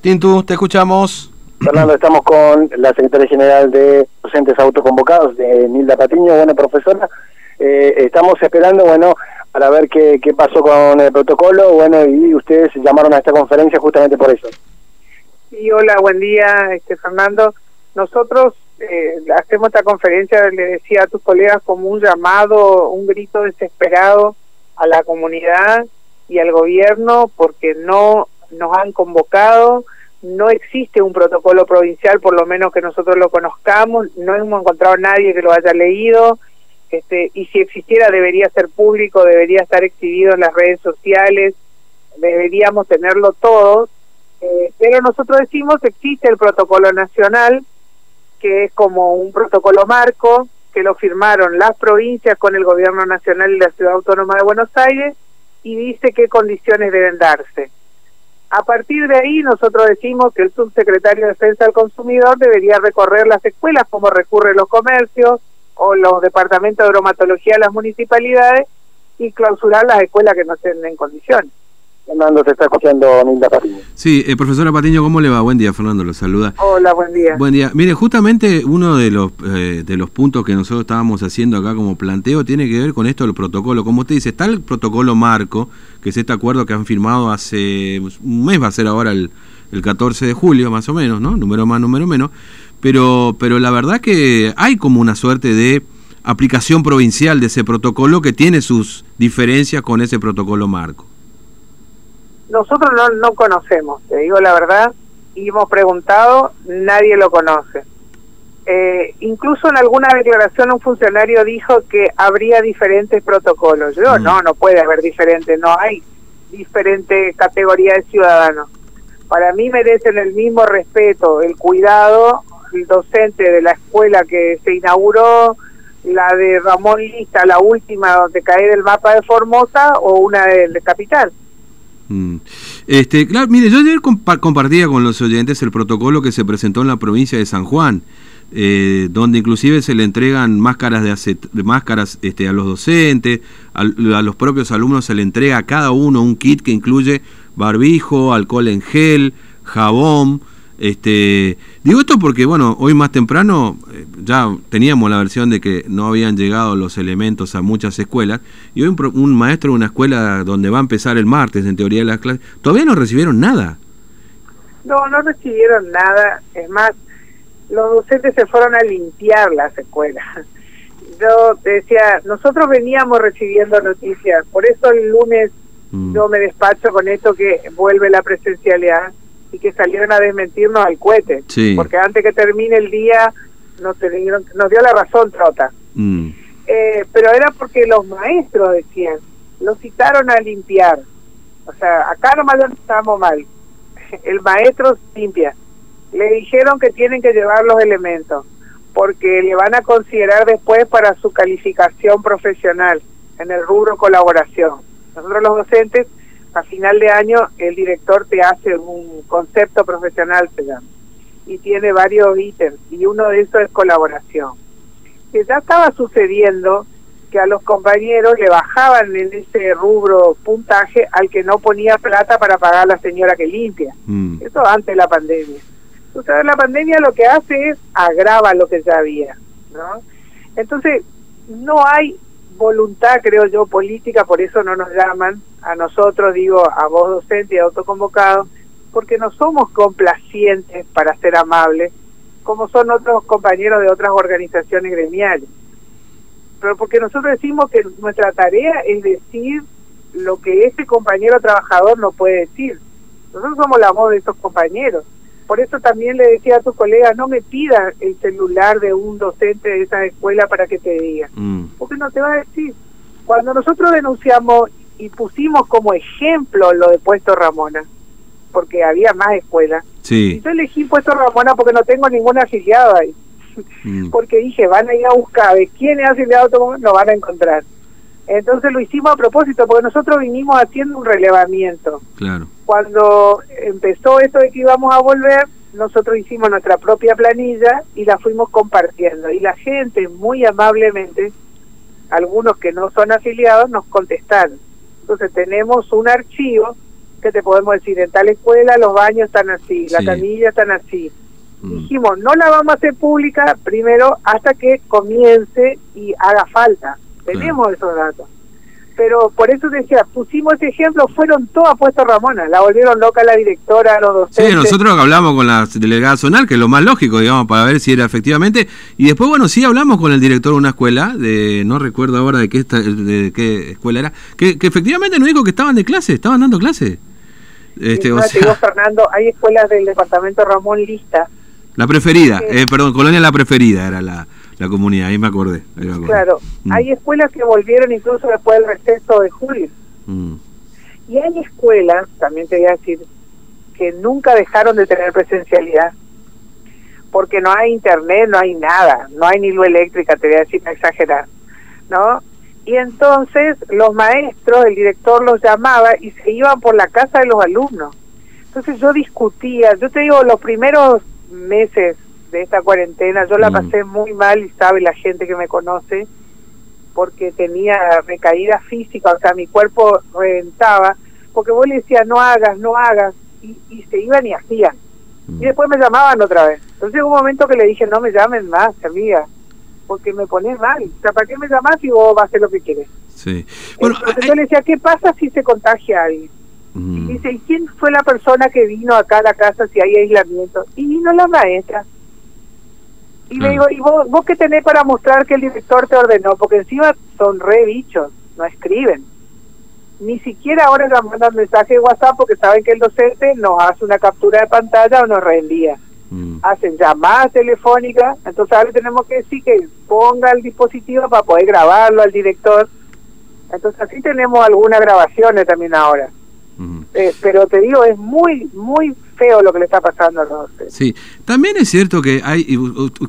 Tintu, te escuchamos. Fernando, estamos con la secretaria general de docentes autoconvocados, de Nilda Patiño. Bueno, profesora, eh, estamos esperando, bueno, para ver qué, qué pasó con el protocolo. Bueno, y ustedes llamaron a esta conferencia justamente por eso. Sí, hola, buen día, este Fernando. Nosotros eh, hacemos esta conferencia, le decía a tus colegas, como un llamado, un grito desesperado a la comunidad y al gobierno porque no nos han convocado, no existe un protocolo provincial, por lo menos que nosotros lo conozcamos, no hemos encontrado a nadie que lo haya leído, este, y si existiera debería ser público, debería estar exhibido en las redes sociales, deberíamos tenerlo todos, eh, pero nosotros decimos existe el protocolo nacional, que es como un protocolo marco, que lo firmaron las provincias con el gobierno nacional y la ciudad autónoma de Buenos Aires, y dice qué condiciones deben darse. A partir de ahí nosotros decimos que el subsecretario de Defensa del Consumidor debería recorrer las escuelas como recurren los comercios o los departamentos de bromatología de las municipalidades y clausurar las escuelas que no estén en condiciones. Fernando, se está escuchando Nilda Patiño. Sí, eh, profesora Patiño, ¿cómo le va? Buen día, Fernando, lo saluda. Hola, buen día. Buen día. Mire, justamente uno de los eh, de los puntos que nosotros estábamos haciendo acá como planteo tiene que ver con esto del protocolo. Como usted dice, está el protocolo marco, que es este acuerdo que han firmado hace un mes, va a ser ahora el, el 14 de julio, más o menos, ¿no? Número más, número menos. Pero, pero la verdad que hay como una suerte de aplicación provincial de ese protocolo que tiene sus diferencias con ese protocolo marco nosotros no, no conocemos, te digo la verdad, y hemos preguntado, nadie lo conoce. Eh, incluso en alguna declaración un funcionario dijo que habría diferentes protocolos. Yo mm. no, no puede haber diferentes, no hay diferente categoría de ciudadanos. Para mí merecen el mismo respeto, el cuidado, el docente de la escuela que se inauguró, la de Ramón Lista, la última donde cae del mapa de Formosa o una de Capital. Mm. Este, claro, mire, yo ayer compartía con los oyentes el protocolo que se presentó en la provincia de San Juan, eh, donde inclusive se le entregan máscaras de, máscaras este, a los docentes, a, los propios alumnos se le entrega a cada uno un kit que incluye barbijo, alcohol en gel, jabón, este, digo esto porque, bueno, hoy más temprano eh, ya teníamos la versión de que no habían llegado los elementos a muchas escuelas y hoy un, maestro de una escuela donde va a empezar el martes, en teoría, las clases, todavía no recibieron nada. No, no recibieron nada. Es más, los docentes se fueron a limpiar las escuelas. Yo decía, nosotros veníamos recibiendo noticias, por eso el lunes mm. yo me despacho con esto que vuelve la presencialidad y que salieron a desmentirnos al cohete. Porque antes que termine el día nos, nos dio la razón Trota. Mm. Eh, pero era porque los maestros decían, lo citaron a limpiar. O sea, acá nomás estábamos mal. El maestro limpia. Le dijeron que tienen que llevar los elementos porque le van a considerar después para su calificación profesional en el rubro colaboración. Nosotros los docentes a final de año el director te hace un concepto profesional, se llama, y tiene varios ítems, y uno de esos es colaboración. Que ya estaba sucediendo que a los compañeros le bajaban en ese rubro puntaje al que no ponía plata para pagar a la señora que limpia. Mm. Eso antes de la pandemia. Entonces la pandemia lo que hace es agrava lo que ya había, ¿no? Entonces no hay voluntad, creo yo, política, por eso no nos llaman a nosotros, digo, a vos docente y autoconvocado, porque no somos complacientes para ser amables, como son otros compañeros de otras organizaciones gremiales. Pero porque nosotros decimos que nuestra tarea es decir lo que ese compañero trabajador no puede decir. Nosotros somos la voz de esos compañeros. Por eso también le decía a tu colega, no me pidas el celular de un docente de esa escuela para que te diga, mm. porque no te va a decir. Cuando nosotros denunciamos y pusimos como ejemplo lo de Puesto Ramona, porque había más escuelas, y yo elegí Puesto Ramona porque no tengo ningún afiliado ahí. Mm. porque dije, van a ir a buscar de quién es afiliado, no van a encontrar. Entonces lo hicimos a propósito, porque nosotros vinimos haciendo un relevamiento. Claro. Cuando empezó esto de que íbamos a volver, nosotros hicimos nuestra propia planilla y la fuimos compartiendo. Y la gente, muy amablemente, algunos que no son afiliados, nos contestaron. Entonces tenemos un archivo ¿qué te podemos decir? En tal escuela los baños están así, las camillas están así. Mm. Dijimos, no la vamos a hacer pública primero hasta que comience y haga falta. Tenemos esos datos pero por eso decía, pusimos ese ejemplo, fueron todas puestas Ramona, la volvieron loca la directora, los docentes. Sí, nosotros hablamos con la delegada zonal, que es lo más lógico, digamos, para ver si era efectivamente, y después, bueno, sí hablamos con el director de una escuela, de no recuerdo ahora de qué, de qué escuela era, que, efectivamente nos dijo que estaban de clase, estaban dando clase. Este, o sea... Fernando, hay escuelas del departamento Ramón Lista. La preferida, eh, perdón, Colonia La Preferida era la la comunidad, ahí me acordé. Claro, mm. hay escuelas que volvieron incluso después del receso de julio. Mm. Y hay escuelas, también te voy a decir, que nunca dejaron de tener presencialidad, porque no hay internet, no hay nada, no hay ni luz eléctrica, te voy a decir, para exagerar, ¿no? Y entonces los maestros, el director los llamaba y se iban por la casa de los alumnos. Entonces yo discutía, yo te digo, los primeros meses de esta cuarentena. Yo la mm. pasé muy mal y sabe la gente que me conoce porque tenía recaída física, o sea, mi cuerpo reventaba, porque vos le decías no hagas, no hagas, y, se iban y hacían. Y mm. después me llamaban otra vez. Entonces hubo un momento que le dije, no me llamen más, amiga, porque me pones mal. O sea, ¿para qué me llamas si vos vas a hacer lo que quieres? Sí. Bueno, Entonces yo le decía, ¿qué pasa si se contagia alguien? Y mm. dice, ¿y quién fue la persona que vino acá a la casa si hay aislamiento? Y vino la maestra. Y le digo, ¿y vos, vos qué tenés para mostrar que el director te ordenó? Porque encima son re bichos, no escriben. Ni siquiera ahora nos mandan mensaje de WhatsApp porque saben que el docente nos hace una captura de pantalla o nos reenvía. Mm. Hacen llamadas telefónicas, entonces ahora tenemos que decir que ponga el dispositivo para poder grabarlo al director. Entonces así tenemos algunas grabaciones también ahora. Eh, pero te digo, es muy, muy feo lo que le está pasando a los docentes. Sí, también es cierto que hay,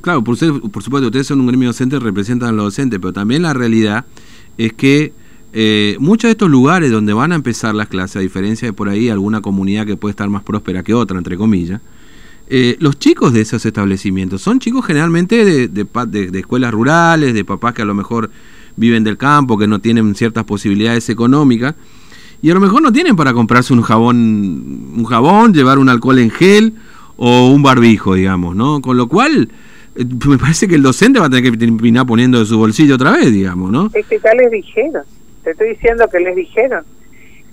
claro, por, por supuesto, ustedes son un gremio docente, representan a los docentes, pero también la realidad es que eh, muchos de estos lugares donde van a empezar las clases, a diferencia de por ahí alguna comunidad que puede estar más próspera que otra, entre comillas, eh, los chicos de esos establecimientos son chicos generalmente de, de, de, escuelas rurales, de papás que a lo mejor viven del campo, que no tienen ciertas posibilidades económicas, y a lo mejor no tienen para comprarse un jabón, un jabón, llevar un alcohol en gel o un barbijo, digamos, ¿no? Con lo cual, eh, me parece que el docente va a tener que terminar poniendo de su bolsillo otra vez, digamos, ¿no? Es que ya les dijeron, te estoy diciendo que les dijeron.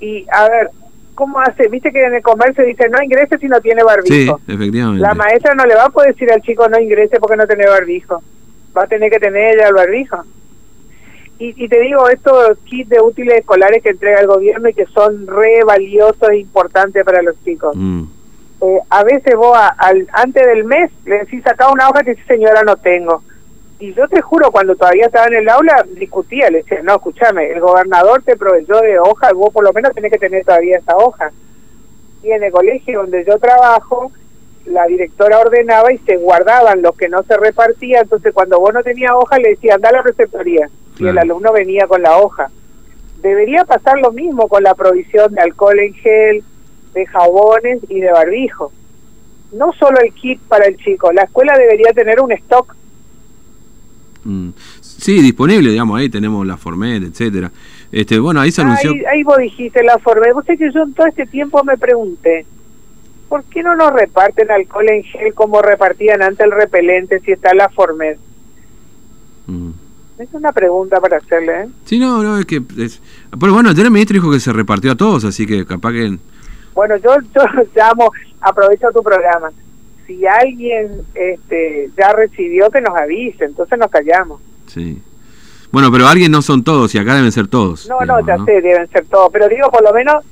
Y a ver, ¿cómo hace? Viste que en el comercio dice no ingrese si no tiene barbijo. Sí, efectivamente. La maestra no le va a poder decir al chico no ingrese porque no tiene barbijo. Va a tener que tener ella el barbijo. Y, te digo, estos kits de útiles escolares que entrega el gobierno y que son re valiosos e importantes para los chicos. Mm. Eh, a veces vos al, antes del mes le decís acá una hoja que dice señora no tengo. Y yo te juro, cuando todavía estaba en el aula, discutía, le decía, no, escúchame, el gobernador te proveyó de hoja, vos por lo menos tenés que tener todavía esa hoja. Y en el colegio donde yo trabajo, la directora ordenaba y se guardaban los que no se repartían, entonces cuando vos no tenías hoja le decía, anda a la y el alumno venía con la hoja. Debería pasar lo mismo con la provisión de alcohol en gel, de jabones y de barbijo. No solo el kit para el chico, la escuela debería tener un stock. Mm. Sí, disponible, digamos, ahí tenemos la Formet, etcétera. Este, bueno, ahí se anunció... Ahí, vos dijiste la Formet. Vos sé que yo en todo este tiempo me pregunté, ¿por qué no nos reparten alcohol en gel como repartían antes el repelente si está la Formet? Es una pregunta para hacerle, ¿eh? Sí, no, no, es que... Pero bueno, el ministro dijo que se repartió a todos, así que capaz que... Bueno, yo, yo llamo, aprovecho tu programa. Si alguien este, ya recibió, que nos avise, entonces nos callamos. Sí. Bueno, pero alguien no son todos y acá deben ser todos. No, no, ya sé, deben ser todos, pero digo por lo menos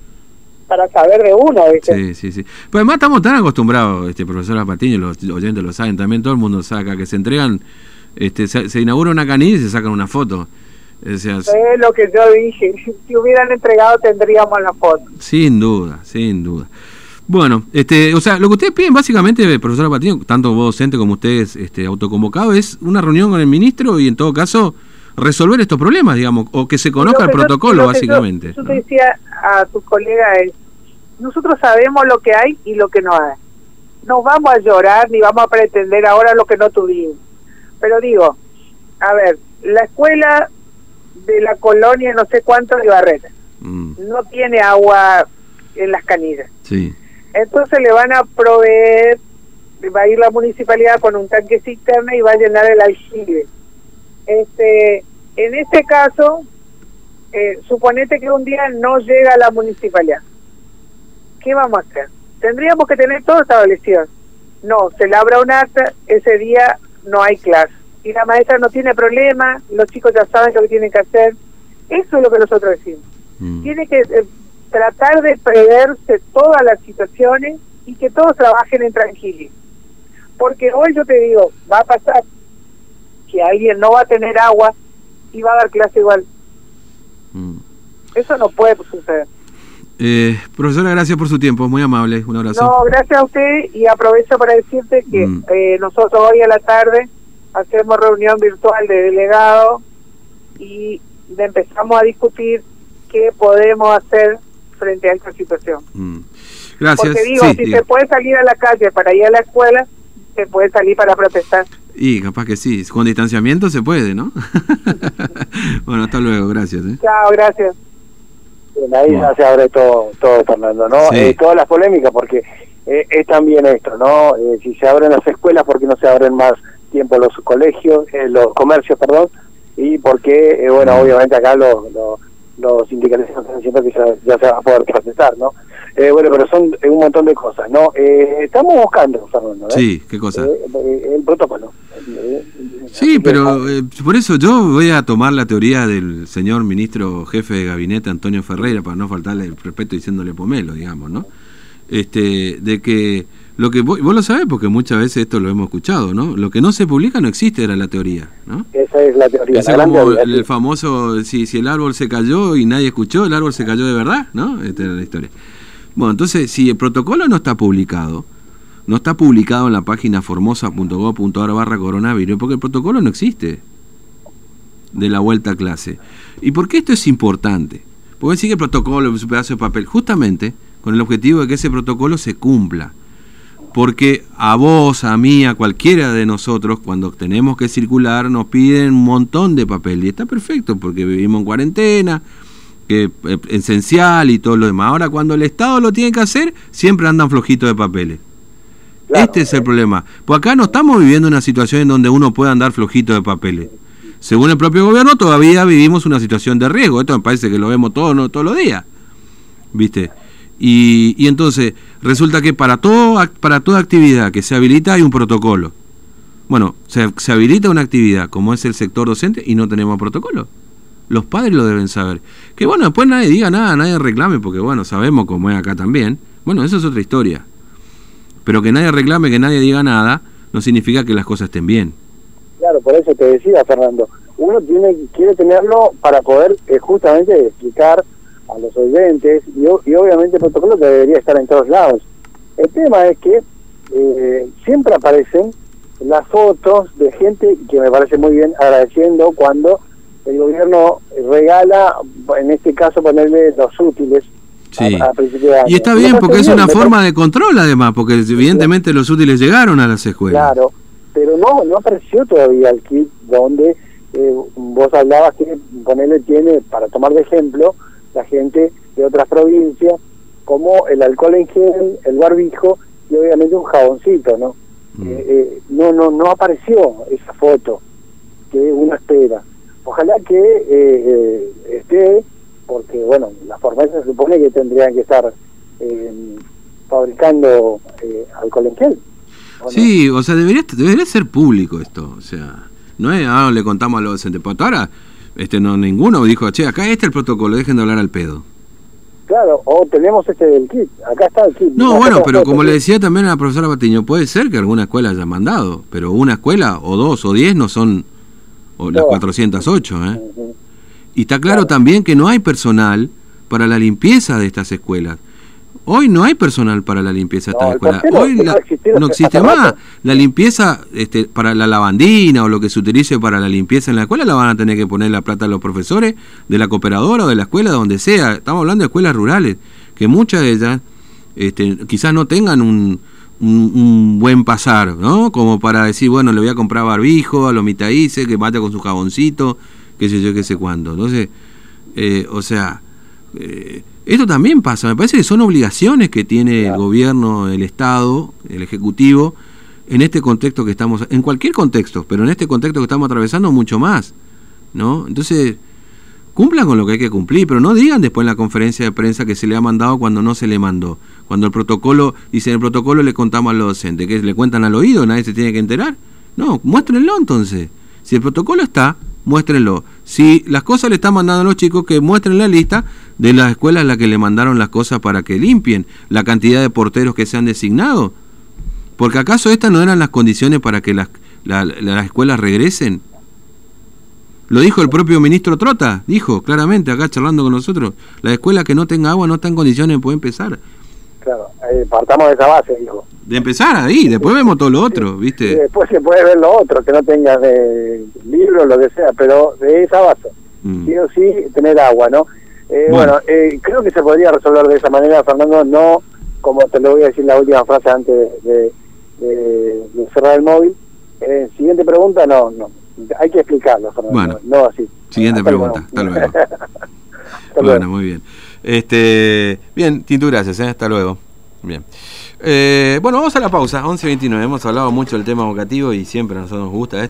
para saber de uno. Sí, sí, sí. Pues además estamos tan acostumbrados, este profesor Patiño, los oyentes lo saben, también todo el mundo saca, que se entregan este, se, inaugura una canilla y se sacan una foto. es lo que yo dije, si hubieran entregado tendríamos la foto. Sin duda, sin duda. Bueno, este, o sea, lo que ustedes piden básicamente, profesora Patiño, tanto vos docente como ustedes este, autoconvocado, es una reunión con el ministro y en todo caso resolver estos problemas, digamos, o que se conozca el protocolo, básicamente. Yo, te decía a tu colega, es, nosotros sabemos lo que hay y lo que no hay. No vamos a llorar ni vamos a pretender ahora lo que no tuvimos pero digo, a ver, la escuela de la colonia no sé cuánto de Barreta mm. no tiene agua en las canillas. Sí. Entonces le van a proveer, va a ir la municipalidad con un tanque cisterna y va a llenar el aljibe. Este, en este caso, eh, suponete que un día no llega la municipalidad. ¿Qué vamos a hacer? Tendríamos que tener todo establecido. No, se labra un acta, ese día no hay clase. Y la maestra no tiene problema, los chicos ya saben lo que tienen que hacer. Eso es lo que nosotros decimos. Mm. Tiene que eh, tratar de preverse todas las situaciones y que todos trabajen en tranquilidad. Porque hoy yo te digo, va a pasar que alguien no va a tener agua y va a dar clase igual. Mm. Eso no puede suceder. Eh, profesora, gracias por su tiempo, muy amable, un abrazo. No, gracias a usted y aprovecho para decirte que Mm. eh, nosotros hoy a la tarde hacemos reunión virtual de delegados y empezamos a discutir qué podemos hacer frente a esta situación. Mm. Gracias. Porque digo, Sí, si se puede salir a la calle para ir a la escuela, se puede salir para protestar. Y capaz que sí, con distanciamiento se puede, ¿no? bueno, hasta luego, gracias. ¿eh? Chao, gracias. Ahí Bueno. ya se abre todo, todo Fernando, ¿no? Sí. Eh, todas las polémicas, porque eh, es también esto, ¿no? Eh, si se abren las escuelas, ¿por qué no se abren más tiempo los colegios, eh, los comercios, perdón? Y porque, eh, bueno, Mm. obviamente acá los, los, los sindicalistas están diciendo que ya, ya se va a poder protestar, ¿no? Eh, bueno, pero son eh, un montón de cosas, ¿no? Eh, estamos buscando, Fernando, ¿eh? Sí, qué cosa. Eh, eh, el protocolo. Sí, pero por eso yo voy a tomar la teoría del señor ministro jefe de gabinete Antonio Ferreira, para no faltarle el respeto diciéndole pomelo, digamos, ¿no? Este, de que lo que vos, vos lo sabés porque muchas veces esto lo hemos escuchado, ¿no? Lo que no se publica no existe, era la teoría, ¿no? Esa es la teoría. Ese la como teoría, el, sí. famoso, si, si el árbol se cayó y nadie escuchó, el árbol se cayó de verdad, ¿no? Esta era la historia. Bueno, entonces, si el protocolo no está publicado, no está publicado en la página formosa.gov.ar barra coronavirus, porque el protocolo no existe de la vuelta a clase. ¿Y por qué esto es importante? Porque que el protocolo es un pedazo de papel, justamente con el objetivo de que ese protocolo se cumpla. Porque a vos, a mí, a cualquiera de nosotros, cuando tenemos que circular, nos piden un montón de papel. Y está perfecto, porque vivimos en cuarentena, que eh, esencial y todo lo demás. Ahora, cuando el Estado lo tiene que hacer, siempre andan flojitos de papeles. Claro. este es el problema. Pues acá no estamos viviendo una situación en donde uno pueda andar flojito de papeles. Según el propio gobierno, todavía vivimos una situación de riesgo. Esto me parece que lo vemos todos no, todos los días. ¿Viste? Y, y entonces, resulta que para, todo, para toda actividad que se habilita hay un protocolo. Bueno, se, se habilita una actividad como es el sector docente y no tenemos protocolo. Los padres lo deben saber. Que bueno, después nadie diga nada, nadie reclame, porque bueno, sabemos cómo es acá también. Bueno, eso es otra historia. Pero que nadie reclame, que nadie diga nada, no significa que las cosas estén bien. Claro, por eso te decía, Fernando, uno tiene quiere tenerlo para poder eh, justamente explicar a los oyentes y, y obviamente el protocolo debería estar en todos lados. El tema es que eh, siempre aparecen las fotos de gente que me parece muy bien agradeciendo cuando el gobierno regala, en este caso ponerle los útiles Sí. a, a de año. Y está bien porque es una forma de control además, porque evidentemente los útiles llegaron a las escuelas. Claro, pero no no apareció todavía el kit donde eh, vos hablabas que ponerle tiene, para tomar de ejemplo, la gente de otras provincias, como el alcohol en gel, el barbijo y obviamente un jaboncito, ¿no? Mm. Eh, eh, no, no, no apareció esa foto que uno espera. Ojalá que eh, eh, esté, porque bueno, las farmacias se supone que tendrían que estar fabricando eh, alcohol en gel. ¿o no? Sí, o sea, debería, debería ser público esto. O sea, no es, ah, le contamos a los docentes. Pero ahora, este, no, ninguno dijo, che, acá este es el protocolo, dejen de hablar al pedo. Claro, o tenemos este del kit, acá está el kit. No, bueno, está pero como le decía también a la profesora Patiño, puede ser que alguna escuela haya mandado, pero una escuela, o dos, o diez, no son o las Todas. 408, ¿eh? Y está claro también que no hay personal para la limpieza de estas escuelas. Hoy no hay personal para la limpieza de No, escuelas. portero Hoy no la- no existe más. La limpieza este, para la lavandina o lo que se utilice para la limpieza en la escuela la van a tener que poner la plata los profesores de la cooperadora o de la escuela, donde sea. Estamos hablando de escuelas rurales, que muchas de ellas este, quizás no tengan un, un, un buen pasar, ¿no? Como para decir, bueno, le voy a comprar barbijo a los mitaices, que vaya con su jaboncito, qué sé yo, qué sé cuándo. Entonces, eh, o sea, eh, Esto también pasa, me parece que son obligaciones que tiene el gobierno, el Estado, el Ejecutivo, en este contexto que estamos, en cualquier contexto, pero en este contexto que estamos atravesando mucho más, ¿no? Entonces, cumplan con lo que hay que cumplir, pero no digan después en la conferencia de prensa que se le ha mandado cuando no se le mandó. Cuando el protocolo, dice en el protocolo le contamos a los docentes, que le cuentan al oído, nadie se tiene que enterar. No, muéstrenlo entonces. Si el protocolo está, muéstrenlo. Si las cosas le están mandando a los chicos, que muestren la lista de las escuelas a las que le mandaron las cosas para que limpien, la cantidad de porteros que se han designado. Porque acaso estas no eran las condiciones para que las, las escuelas regresen. Lo dijo el propio ministro Trota, dijo claramente acá charlando con nosotros, la escuela que no tenga agua no está en condiciones de poder empezar. Claro, eh, partamos de esa base, dijo. De empezar ahí, después vemos todo lo otro, ¿viste? después se puede ver lo otro, que no tengas de libro, lo que sea, pero de esa base. Mm. Sí o sí, tener agua, ¿no? Eh, bueno, eh, creo que se podría resolver de esa manera, Fernando, no como te lo voy a decir la última frase antes de, cerrar el móvil. Eh, siguiente pregunta, no, no. Hay que explicarlo, Fernando. Bueno, no así. Siguiente pregunta, hasta luego. bueno, muy bien. Este, bien, Tintu, gracias, hasta luego. Bien. bueno, vamos a la pausa, 11.29. Hemos hablado mucho del tema educativo y siempre a nosotros nos gusta esto.